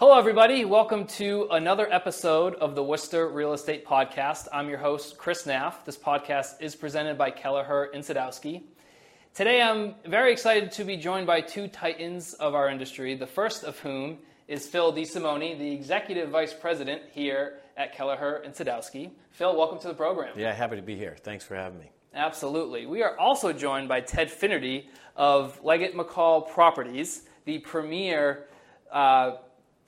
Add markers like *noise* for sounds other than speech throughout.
Hello, everybody. Welcome to another episode of the Worcester Real Estate Podcast. I'm your host, Chris Naff. This podcast is presented by Kelleher and Sadowsky. Today, I'm very excited to be joined by two titans of our industry, the first of whom is Phil DeSimone, the Executive Vice President here at Kelleher and Sadowsky. Phil, welcome to the program. Yeah, happy to be here. Thanks for having me. Absolutely. We are also joined by Ted Finnerty of Leggat McCall Properties, the premier uh,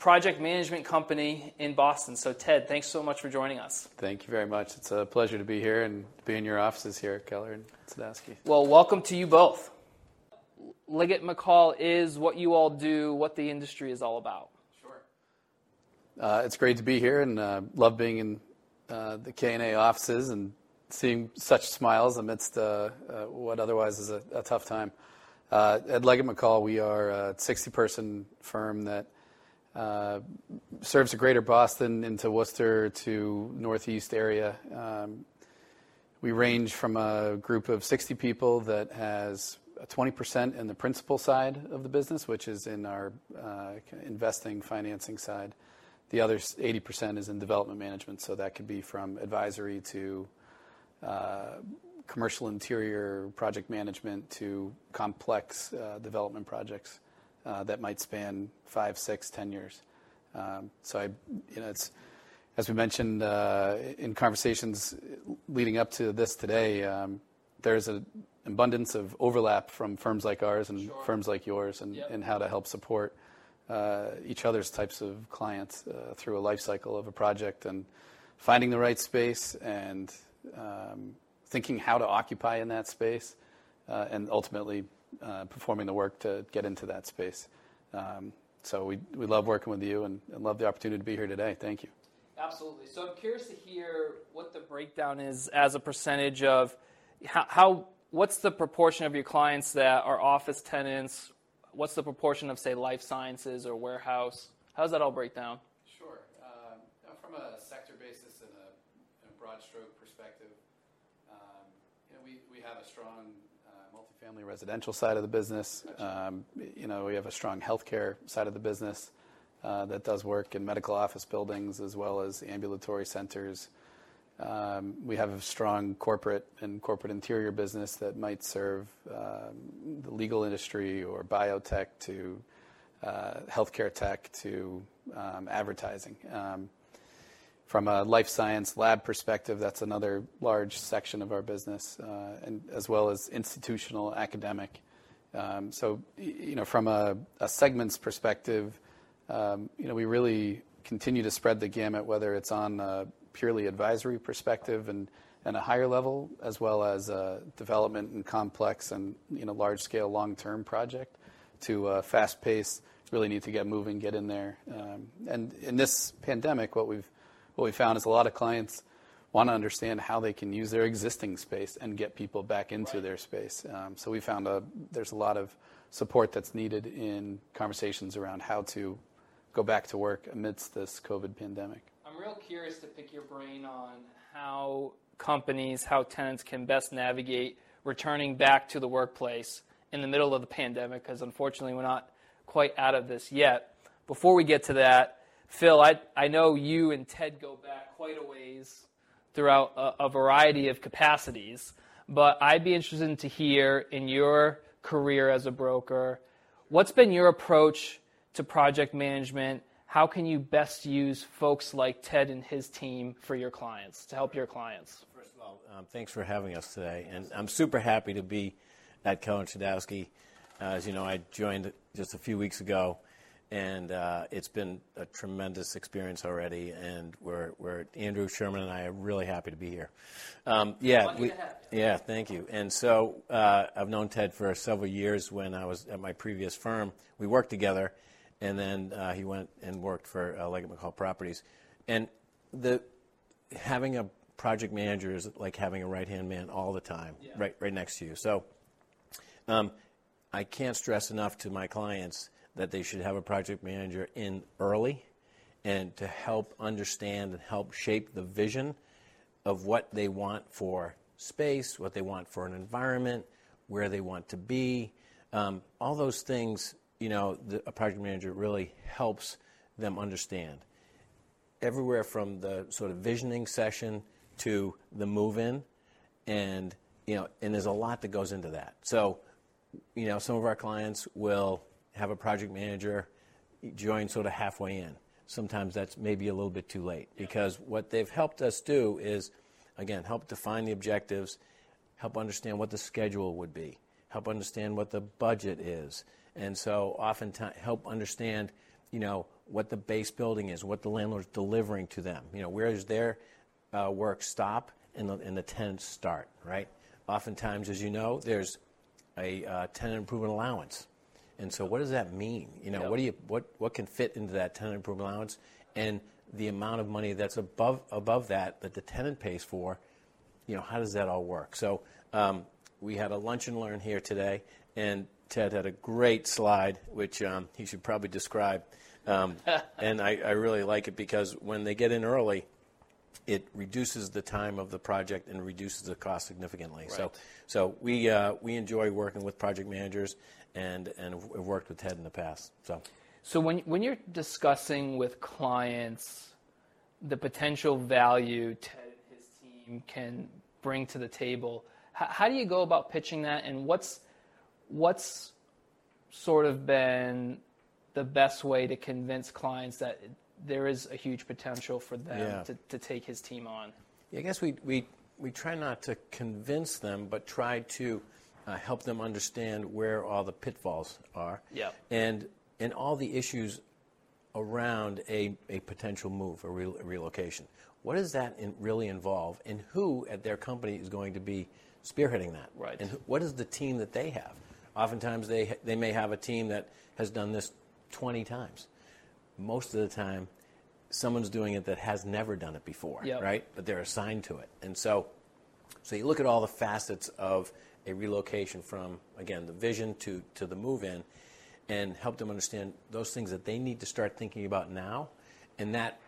project management company in Boston. So, Ted, thanks so much for joining us. Thank you very much. It's a pleasure to be here and be in your offices here at Keller and Sadowsky. Well, welcome to you both. Leggat McCall is what you all do, what the industry is all about. Sure. Uh, it's great to be here and uh, love being in uh, the K&A offices and seeing such smiles amidst uh, uh, what otherwise is a, a tough time. Uh, at Leggat McCall, we are a 60-person firm that uh, serves the greater Boston into Worcester to northeast area. Um, we range from a group of 60 people that has 20% in the principal side of the business, which is in our uh, investing, financing side. The other 80% is in development management, so that could be from advisory to uh, commercial interior project management to complex uh, development projects that might span five, six, ten years. Um, so I, you know, it's as we mentioned uh, in conversations leading up to this today. Um, there's an abundance of overlap from firms like ours and Sure. firms like yours, and, Yep. and how to help support uh, each other's types of clients uh, through a life cycle of a project and finding the right space and um, thinking how to occupy in that space, uh, and ultimately uh, performing the work to get into that space. Um, so we, we love working with you and, and love the opportunity to be here today. Thank you. Absolutely. So I'm curious to hear what the breakdown is as a percentage of how, how what's the proportion of your clients that are office tenants? What's the proportion of say life sciences or warehouse? How does that all break down? Sure. Um, from a sector basis and a, and a broad stroke perspective, um, you know, we, we have a strong multifamily residential side of the business. Um, you know, we have a strong healthcare side of the business uh, that does work in medical office buildings as well as ambulatory centers. Um, we have a strong corporate and corporate interior business that might serve um, the legal industry or biotech to uh, healthcare tech to um, advertising. From a life science lab perspective, that's another large section of our business, uh, and as well as institutional academic. Um, so, you know, from a, segments perspective, um, you know, we really continue to spread the gamut, whether it's on a purely advisory perspective and, a higher level, as well as uh, development and complex and you know large scale long term project, to uh, fast pace. Really need to get moving, get in there. Um, and in this pandemic, what we've what we found is a lot of clients want to understand how they can use their existing space and get people back into their space. Um, so we found a, there's a lot of support that's needed in conversations around how to go back to work amidst this COVID pandemic. I'm real curious to pick your brain on how companies, how tenants can best navigate returning back to the workplace in the middle of the pandemic, because unfortunately we're not quite out of this yet. Before we get to that, Phil, I, I know you and Ted go back quite a ways throughout a, a variety of capacities, but I'd be interested to hear in your career as a broker, what's been your approach to project management? How can you best use folks like Ted and his team for your clients, to help your clients? First of all, um, thanks for having us today, and I'm super happy to be at Keller Sadowsky. Uh, as you know, I joined just a few weeks ago, and uh, it's been a tremendous experience already. And we're, we're Andrew Sherman and I are really happy to be here. Um, yeah, we, yeah, thank you. And so uh, I've known Ted for several years. When I was at my previous firm, we worked together, and then uh, he went and worked for uh, Leggat McCall Properties. And the having a project manager is like having a right hand man all the time, Yeah. right right next to you. So um, I can't stress enough to my clients that they should have a project manager in early and to help understand and help shape the vision of what they want for space, what they want for an environment, where they want to be. Um, all those things, you know, the, a project manager really helps them understand. Everywhere from the sort of visioning session to the move in, and you know, and there's a lot that goes into that. So, you know, some of our clients will have a project manager join sort of halfway in. Sometimes that's maybe a little bit too late because what they've helped us do is, again, help define the objectives, help understand what the schedule would be, help understand what the budget is, and so oftentimes help understand, you know, what the base building is, what the landlord's delivering to them. You know, where does their uh, work stop and the, and the tenants start, right? Oftentimes, as you know, there's a uh, tenant improvement allowance. And so what does that mean? You know, Yep. what do you what what can fit into that tenant improvement allowance and the amount of money that's above above that that the tenant pays for, you know, how does that all work? So um, we had a lunch and learn here today, and Ted had a great slide, which um, he should probably describe. Um, *laughs* and I, I really like it because when they get in early, it reduces the time of the project and reduces the cost significantly. So, so we uh, we enjoy working with project managers and and worked with Ted in the past. So. So when when you're discussing with clients the potential value Ted and his team can bring to the table, how, how do you go about pitching that, and what's what's sort of been the best way to convince clients that there is a huge potential for them Yeah. to, to take his team on? Yeah, I guess we, we, we try not to convince them, but try to uh, help them understand where all the pitfalls are Yep. and, and all the issues around a, a potential move, a, re- a relocation. What does that in, really involve, and who at their company is going to be spearheading that? Right. And who, what is the team that they have? Oftentimes, they, they may have a team that has done this 20 times. Most of the time, someone's doing it that has never done it before, Yep. right? But they're assigned to it. And so, so you look at all the facets of a relocation from, again, the vision to, to the move in and help them understand those things that they need to start thinking about now. And that,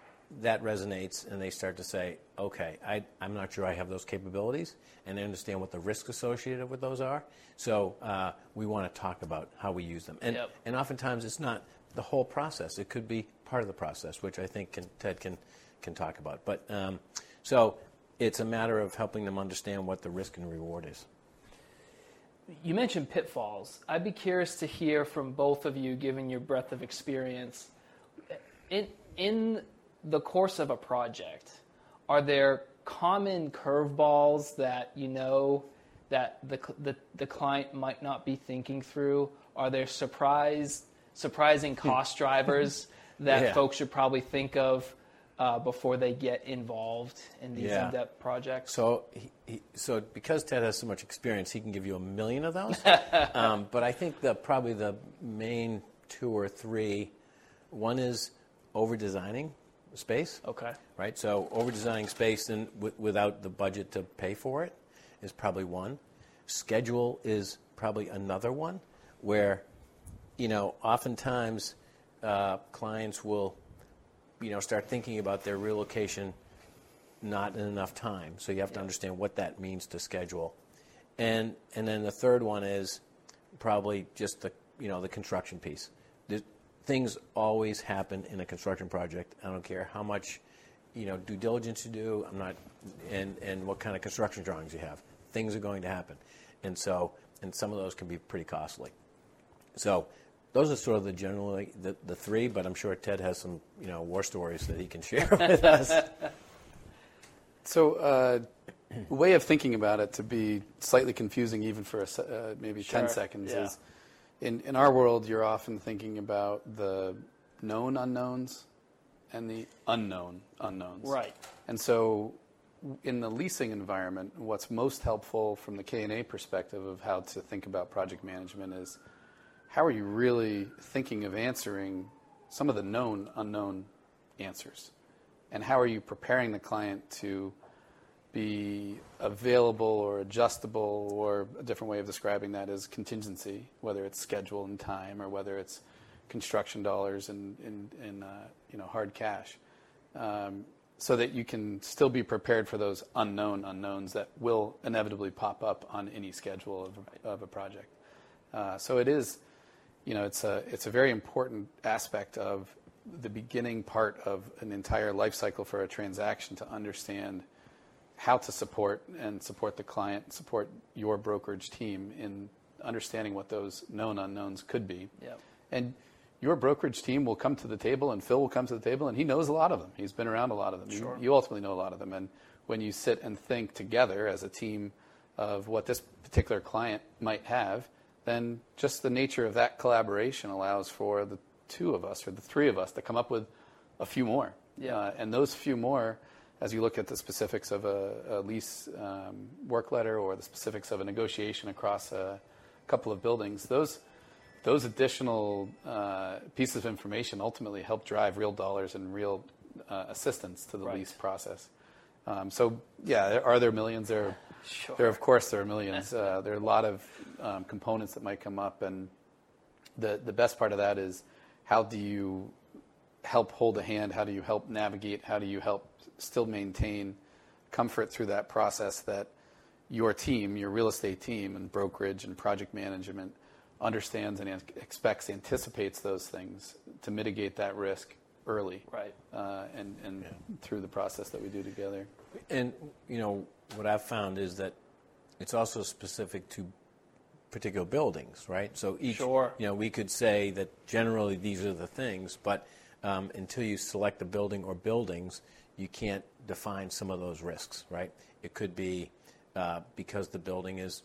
that resonates, and they start to say, okay, I, I'm not sure I have those capabilities, and they understand what the risks associated with those are. So uh, we want to talk about how we use them. And, Yep. and oftentimes it's not the whole process, it could be part of the process, which I think can, Ted can, can talk about. But um, so it's a matter of helping them understand what the risk and reward is. You mentioned pitfalls. I'd be curious to hear from both of you, given your breadth of experience. In, in the course of a project, are there common curveballs that you know that the, the, the client might not be thinking through? Are there surprise, surprising hmm. cost drivers *laughs* that Yeah. folks should probably think of uh, before they get involved in these Yeah. in-depth projects? So, he, he, so because Ted has so much experience, he can give you a million of those. *laughs* um, but I think the probably the main two or three, one is over designing space. okay. right? So over designing space and w- without the budget to pay for it is probably one. Schedule is probably another one, where you know oftentimes uh, clients will you know start thinking about their relocation not in enough time. So you have to understand what that means to schedule, and and then the third one is probably just the you know the construction piece. The, things always happen in a construction project. I don't care how much you know due diligence you do. I'm not and and what kind of construction drawings you have. Things are going to happen, and so and some of those can be pretty costly. So those are sort of the generally the, the three, but I'm sure Ted has some you know war stories that he can share *laughs* with us. *laughs* So, uh, way of thinking about it to be slightly confusing, even for a, uh, maybe Sure, 10 seconds, yeah. is in, in our world, you're often thinking about the known unknowns and the unknown unknowns. Right. And so, in the leasing environment, what's most helpful from the K&A perspective of how to think about project management is how are you really thinking of answering some of the known unknown answers? And how are you preparing the client to be available or adjustable, or a different way of describing that is contingency, whether it's schedule and time or whether it's construction dollars and, uh, you know, hard cash, um, so that you can still be prepared for those unknown unknowns that will inevitably pop up on any schedule of a, of a project. Uh, so it is, you know, it's a, it's a very important aspect of the beginning part of an entire life cycle for a transaction to understand how to support and support the client, support your brokerage team in understanding what those known unknowns could be. Yep. And your brokerage team will come to the table, and Phil will come to the table, and he knows a lot of them. He's been around a lot of them. You- Sure. You ultimately know a lot of them. And when you sit and think together as a team of what this particular client might have, then just the nature of that collaboration allows for the two of us or the three of us to come up with a few more. Yeah. Uh, and those few more, as you look at the specifics of a, a lease um, work letter or the specifics of a negotiation across a couple of buildings, those those additional uh, pieces of information ultimately help drive real dollars and real uh, assistance to the Right. lease process. Um, so, yeah, are there millions? There, Sure. there of course there are millions. Uh, there are a lot of um, components that might come up, and the the best part of that is how do you help hold a hand? How do you help navigate? How do you help still maintain comfort through that process that your team, your real estate team, and brokerage and project management understands and expects, anticipates those things to mitigate that risk early, Right. Uh, and and through the process that we do together. And you know what I've found is that it's also specific to particular buildings, right? So each, Sure. you know, we could say that generally these are the things, but um, until you select a building or buildings, you can't define some of those risks, right? It could be uh, because the building is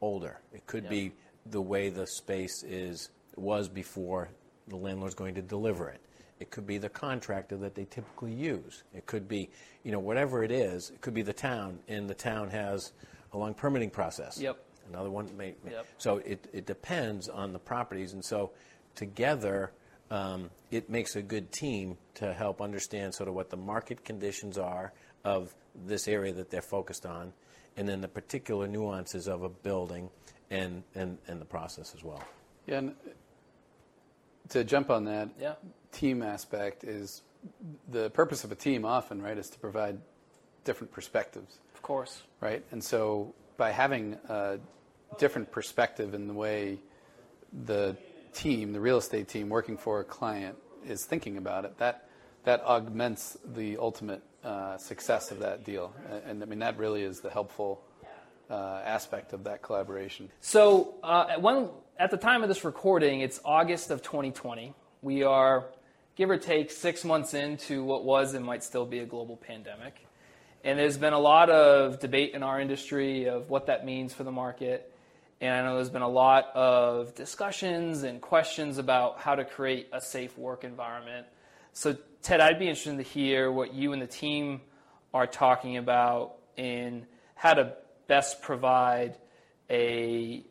older. It could Yeah. be the way the space is was before the landlord's going to deliver it. It could be the contractor that they typically use. It could be, you know, whatever it is. It could be the town, and the town has a long permitting process. Yep. Another one may. may- Yep. So it, it depends on the properties, and so together um, it makes a good team to help understand sort of what the market conditions are of this area that they're focused on, and then the particular nuances of a building and, and, and the process as well. Yeah, and to jump on that, Yeah. Team aspect is the purpose of a team often, right, is to provide different perspectives, Of course. right? And so by having a different perspective in the way the team, the real estate team working for a client is thinking about it, that that augments the ultimate uh, success of that deal. And, and I mean that really is the helpful uh, aspect of that collaboration. So, uh, at when, at the time of this recording, it's August of 2020. We are, give or take, six months into what was and might still be a global pandemic. And there's been a lot of debate in our industry of what that means for the market. And I know there's been a lot of discussions and questions about how to create a safe work environment. So, Ted, I'd be interested to hear what you and the team are talking about in how to best provide a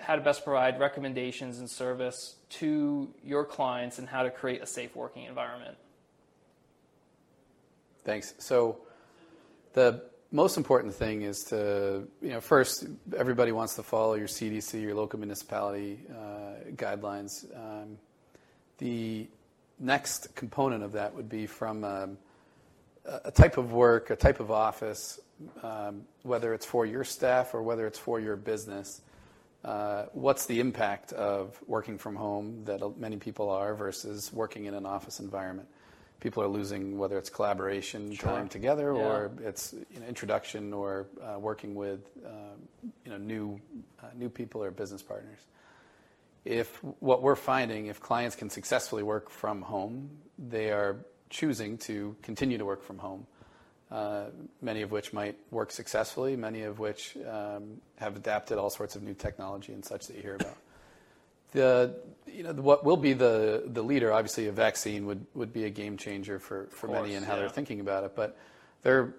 how to best provide recommendations and service to your clients and how to create a safe working environment. Thanks. So the most important thing is to, you know, first, everybody wants to follow your CDC, your local municipality uh, guidelines. Um, the next component of that would be from um, a type of work, a type of office, um, whether it's for your staff or whether it's for your business. Uh, what's the impact of working from home that many people are versus working in an office environment? People are losing whether it's collaboration time together Yeah. or it's you know, introduction or uh, working with uh, you know new uh, new people or business partners. If what we're finding, if clients can successfully work from home, they are choosing to continue to work from home. Uh, many of which might work successfully, many of which um, have adapted all sorts of new technology and such that you hear about. The, you know, the, what will be the, the leader, obviously, a vaccine would, would be a game changer for, for many course, and how yeah. they're thinking about it. But there,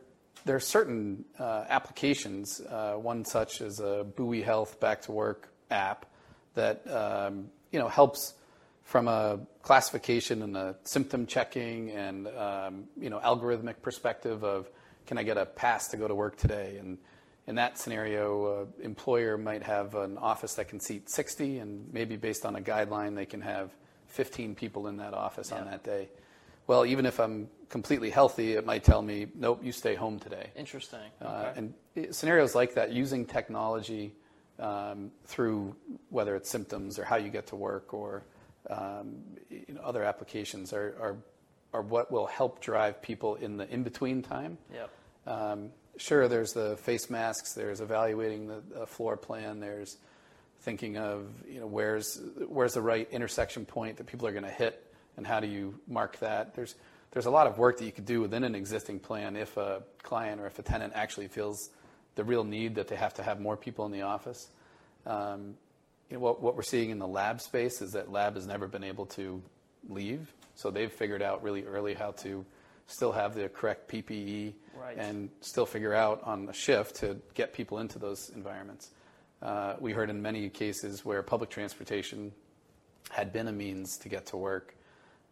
there are certain uh, applications, uh, one such as a Buoy Health Back to Work app that um, you know helps from a classification and a symptom checking and um, you know algorithmic perspective of can I get a pass to go to work today and in that scenario, uh, employer might have an office that can seat 60, and maybe based on a guideline, they can have 15 people in that office on that day. Well, even if I'm completely healthy, it might tell me, nope, you stay home today. Interesting. Uh, Okay. and scenarios like that, using technology um, through whether it's symptoms or how you get to work or you know, other applications are, are, are what will help drive people in the in-between time. Yep. Um, sure, there's the face masks, there's evaluating the floor plan, there's thinking of you know where's where's the right intersection point that people are going to hit, and how do you mark that? There's there's a lot of work that you could do within an existing plan if a client or if a tenant actually feels the real need that they have to have more people in the office. You know, what, what we're seeing in the lab space is that lab has never been able to leave, so they've figured out really early how to still have the correct PPE Right. and still figure out on the shift to get people into those environments. Uh, we heard in many cases where public transportation had been a means to get to work,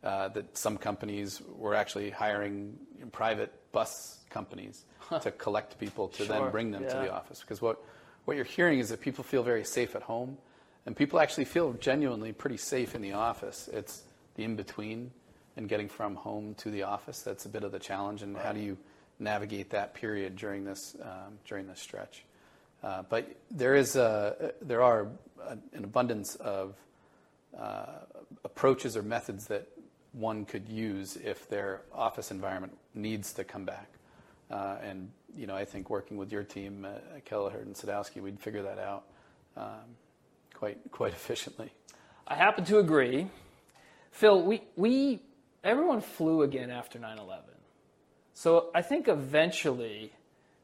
uh, that some companies were actually hiring private bus companies to collect people to Sure, then bring them to the office. Because what, what you're hearing is that people feel very safe at home, and people actually feel genuinely pretty safe in the office. It's the in between and getting from home to the office that's a bit of the challenge, and how do you navigate that period during this um, during this stretch? Uh, but there is a, there are a, an abundance of uh, approaches or methods that one could use if their office environment needs to come back. Uh, and you know, I think working with your team, uh, Kelleher and Sadowsky, we'd figure that out um, quite quite *laughs* efficiently. I happen to agree. Phil, we, we everyone flew again after 9/11. So I think eventually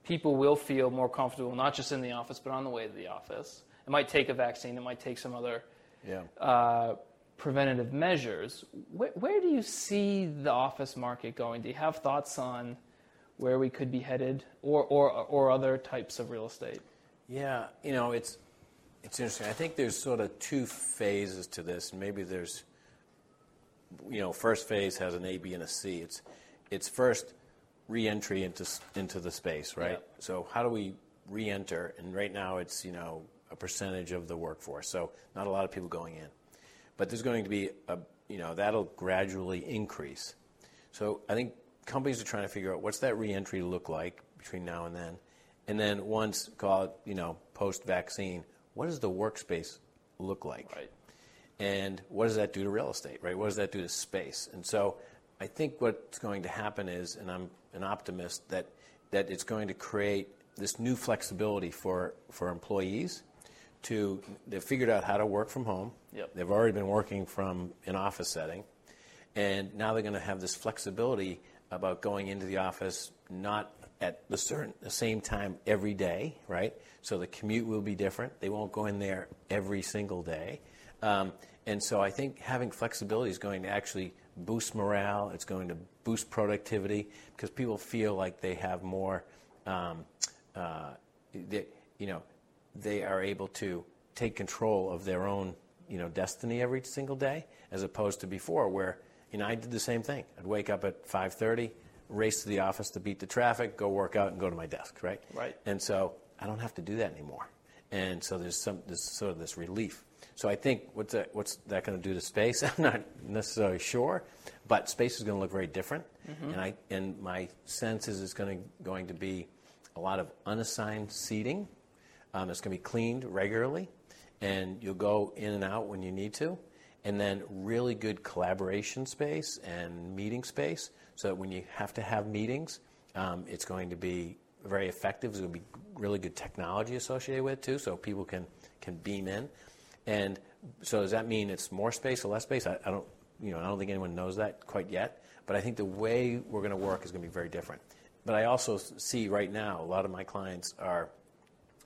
people will feel more comfortable not just in the office but on the way to the office. It might take a vaccine, it might take some other Yeah. uh, preventative measures. Where, where do you see the office market going? Do you have thoughts on where we could be headed or, or, or other types of real estate? Yeah, you know, it's it's interesting. I think there's sort of two phases to this. Maybe there's, you know, first phase has an A, B, and a C. It's it's first reentry into into the space, right? Yeah. So how do we re-enter? And right now, it's you know a percentage of the workforce. So not a lot of people going in, but there's going to be a you know that'll gradually increase. So I think companies are trying to figure out what's that reentry look like between now and then, and then once call it you know post-vaccine, what does the workspace look like? Right. And what does that do to real estate, right? What does that do to space? And so I think what's going to happen is, and I'm an optimist, that, that it's going to create this new flexibility for, for employees to, they've figured out how to work from home. Yep. They've already been working from an office setting. And now they're going to have this flexibility about going into the office not at the certain the same time every day, right? So the commute will be different. They won't go in there every single day. Um, and so I think having flexibility is going to actually boost morale. It's going to boost productivity because people feel like they have more, um, uh, they, you know, they are able to take control of their own, you know, destiny every single day, as opposed to before, where you know I did the same thing. I'd wake up at 5:30, race to the office to beat the traffic, go work out, and go to my desk, right? Right. And so I don't have to do that anymore. And so there's some there's sort of this relief. So I think what's that, what's that going to do to space? *laughs* I'm not necessarily sure, but space is going to look very different. And I and my sense is it's going to going to be a lot of unassigned seating. Um, it's going to be cleaned regularly, and you'll go in and out when you need to. And then really good collaboration space and meeting space, so that when you have to have meetings, um, it's going to be very effective. There's going to be really good technology associated with it too, so people can can beam in. And so does that mean it's more space or less space? I, I don't, you know, I don't think anyone knows that quite yet. But I think the way we're going to work is going to be very different. But I also see right now a lot of my clients are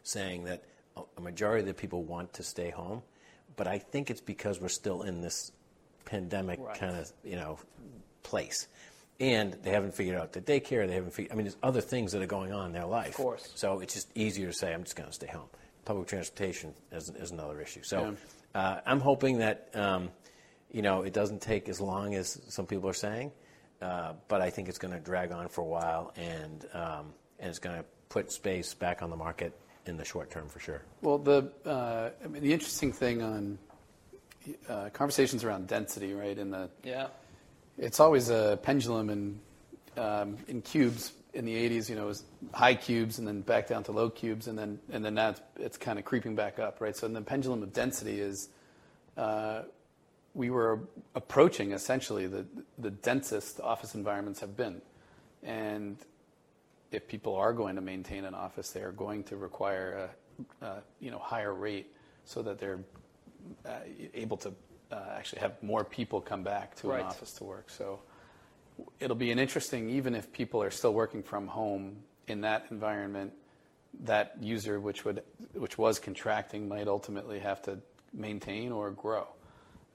saying that a- a majority of the people want to stay home, but I think it's because we're still in this pandemic Right. kind of you know place, and they haven't figured out the daycare. They haven't figured. I mean, there's other things that are going on in their life. Of course. So it's just easier to say I'm just going to stay home. Public transportation is, is another issue. So uh, I'm hoping that um, you know it doesn't take as long as some people are saying, uh, but I think it's going to drag on for a while, and um, and it's going to put space back on the market in the short term for sure. Well, the uh, I mean, the interesting thing on uh, conversations around density, right? In the Yeah. it's always a pendulum in um, in cubes. In the 80s, you know, it was high cubes and then back down to low cubes, and then and then now it's, it's kind of creeping back up, right? So the pendulum of density is uh, we were approaching essentially the, the densest office environments have been. And if people are going to maintain an office, they are going to require a, a you know, higher rate so that they're uh, able to uh, actually have more people come back to Right. an office to work. So it'll be an interesting, even if people are still working from home in that environment, that user which would which was contracting might ultimately have to maintain or grow.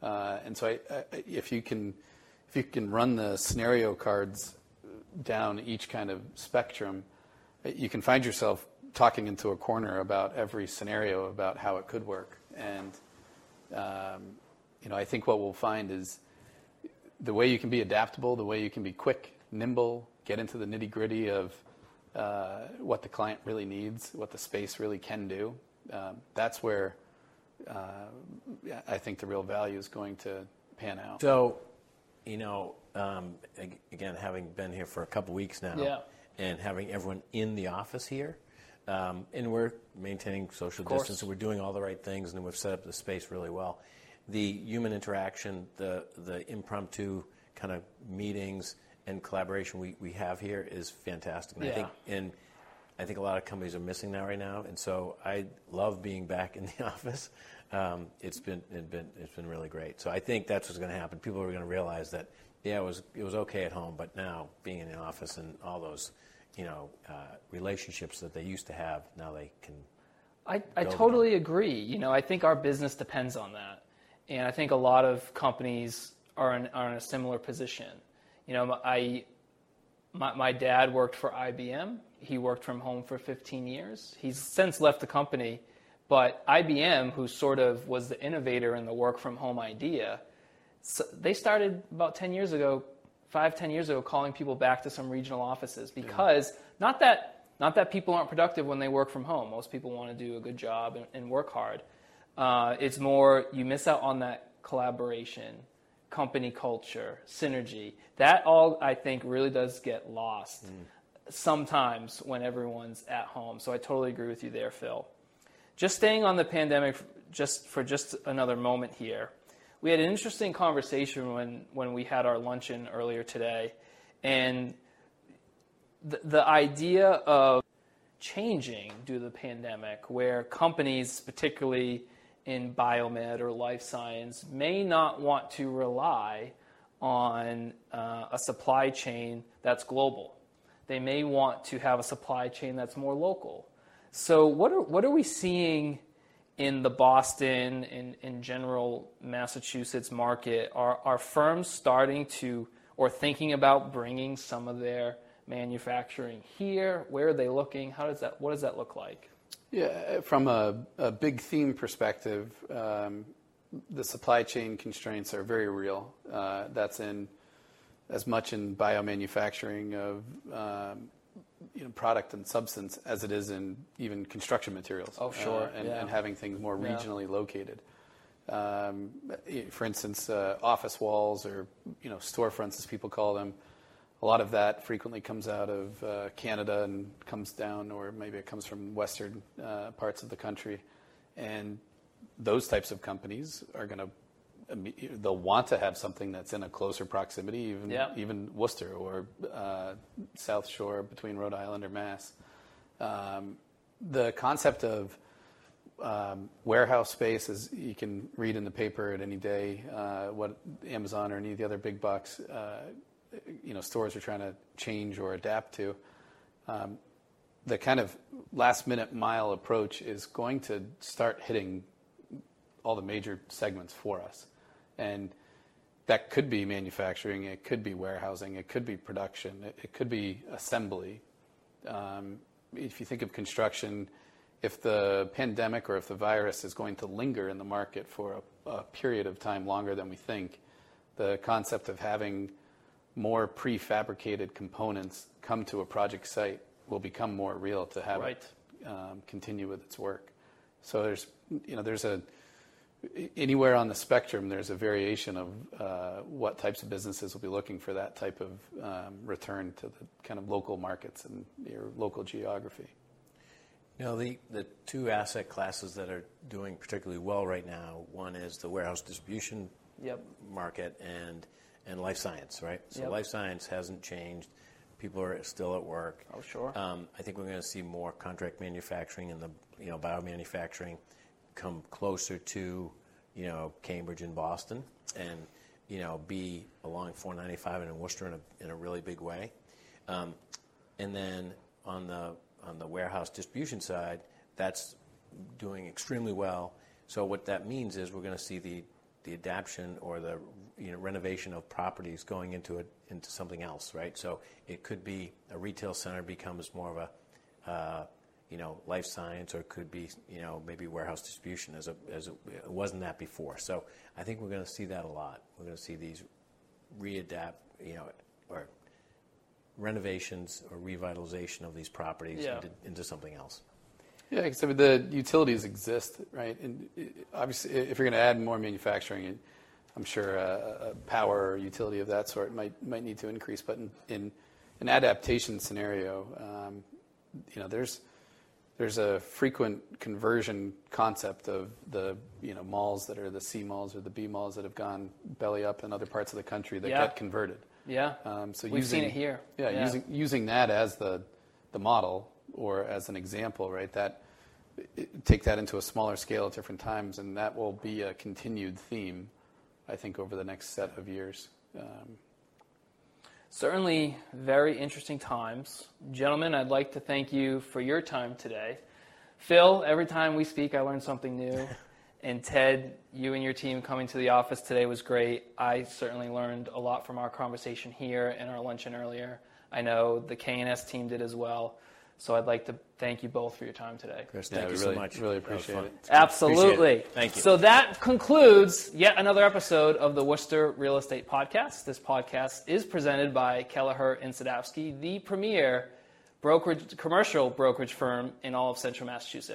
Uh, and so, I, I, if you can if you can run the scenario cards down each kind of spectrum, you can find yourself talking into a corner about every scenario about how it could work. And um, you know, I think what we'll find is the way you can be adaptable, the way you can be quick, nimble, get into the nitty gritty of uh, what the client really needs, what the space really can do. Um, that's where uh, I think the real value is going to pan out. So, you know, um, again, having been here for a couple weeks now, Yeah. and having everyone in the office here, um, and we're maintaining social distance, and we're doing all the right things, and we've set up the space really well. The human interaction, the the impromptu kind of meetings and collaboration we, we have here is fantastic. And I think and I think a lot of companies are missing that right now, and so I love being back in the *laughs* office. Um, it's been it's been it's been really great. So I think that's what's going to happen. People are going to realize that yeah, it was it was okay at home, but now being in the office and all those you know uh, relationships that they used to have, now they can. I, I totally agree. You know, I think our business depends on that. And I think a lot of companies are in, are in a similar position. You know, I, my, my dad worked for IBM. He worked from home for 15 years. He's since left the company. But IBM, who sort of was the innovator in the work from home idea, so they started about 10 years ago, five, 10 years ago, calling people back to some regional offices because not that not that people aren't productive when they work from home. Most people want to do a good job and, and work hard. Uh, it's more you miss out on that collaboration, company culture, synergy. That all I think really does get lost sometimes when everyone's at home. So I totally agree with you there, Phil. Just staying on the pandemic just for just another moment here. We had an interesting conversation when, when we had our luncheon earlier today. And the, the idea of changing due to the pandemic, where companies, particularly in biomed or life science, may not want to rely on uh, a supply chain that's global. They may want to have a supply chain that's more local. So, what are, what are we seeing in the Boston and in general Massachusetts market? Are, are firms starting to or thinking about bringing some of their manufacturing here? Where are they looking? How does that? What does that look like? Yeah, from a, a big theme perspective, um, the supply chain constraints are very real. Uh, that's in as much in biomanufacturing of um, you know, product and substance as it is in even construction materials. Oh, sure, uh, and, yeah. and having things more Yeah. regionally located. Um, for instance, uh, office walls or you know storefronts, as people call them. A lot of that frequently comes out of uh, Canada and comes down, or maybe it comes from western uh, parts of the country. And those types of companies are going to they'll want to have something that's in a closer proximity, even Yeah. even Worcester or uh, South Shore between Rhode Island or Mass. Um, the concept of um, warehouse space, as you can read in the paper at any day, uh, what Amazon or any of the other big box, uh, you know, stores are trying to change or adapt to. Um, the kind of last minute mile approach is going to start hitting all the major segments for us. And that could be manufacturing, it could be warehousing, it could be production, it, it could be assembly. Um, if you think of construction, if the pandemic or if the virus is going to linger in the market for a, a period of time longer than we think, the concept of having more prefabricated components come to a project site will become more real to have Right. it um, continue with its work. So there's, you know, there's a anywhere on the spectrum, there's a variation of uh, what types of businesses will be looking for that type of um, return to the kind of local markets and your local geography. You know, the, the two asset classes that are doing particularly well right now, one is the warehouse distribution Yep. market and and life science, right? So Yep. life science hasn't changed. People are still at work. Oh, sure. Um, I think we're going to see more contract manufacturing and the you know biomanufacturing come closer to you know Cambridge and Boston, and you know be along 495 and in Worcester in a, in a really big way. Um, and then on the on the warehouse distribution side, that's doing extremely well. So what that means is we're going to see the the adaption or the you know, renovation of properties going into a, into something else, right? So it could be a retail center becomes more of a uh, you know life science, or it could be you know maybe warehouse distribution as a as a, it wasn't that before. So I think we're going to see that a lot. We're going to see these readapt, you know, or renovations or revitalization of these properties Yeah. into, into something else. Yeah, because I mean, the utilities exist, right? And uh, obviously, if you're going to add more manufacturing, I'm sure a, a power or utility of that sort might might need to increase. But in, in an adaptation scenario, um, you know, there's there's a frequent conversion concept of the you know malls that are the C malls or the B malls that have gone belly up in other parts of the country that Yeah. get converted. Yeah. Um, so We've using, seen it here. Yeah, Yeah. using using that as the the model or as an example, right? That it- take that into a smaller scale at different times, and that will be a continued theme, I think, over the next set of years. Um, Certainly very interesting times. Gentlemen, I'd like to thank you for your time today. Phil, every time we speak, I learn something new. *laughs* and Ted, you and your team coming to the office today was great. I certainly learned a lot from our conversation here and our luncheon earlier. I know the KNS team did as well. So I'd like to thank you both for your time today. Chris, Yeah, thank we you really- so much. really appreciate fun. it. Absolutely. Appreciate it. Thank you. So that concludes yet another episode of the Worcester Real Estate Podcast. This podcast is presented by Kelleher and Sadowsky, the premier brokerage, commercial brokerage firm in all of central Massachusetts.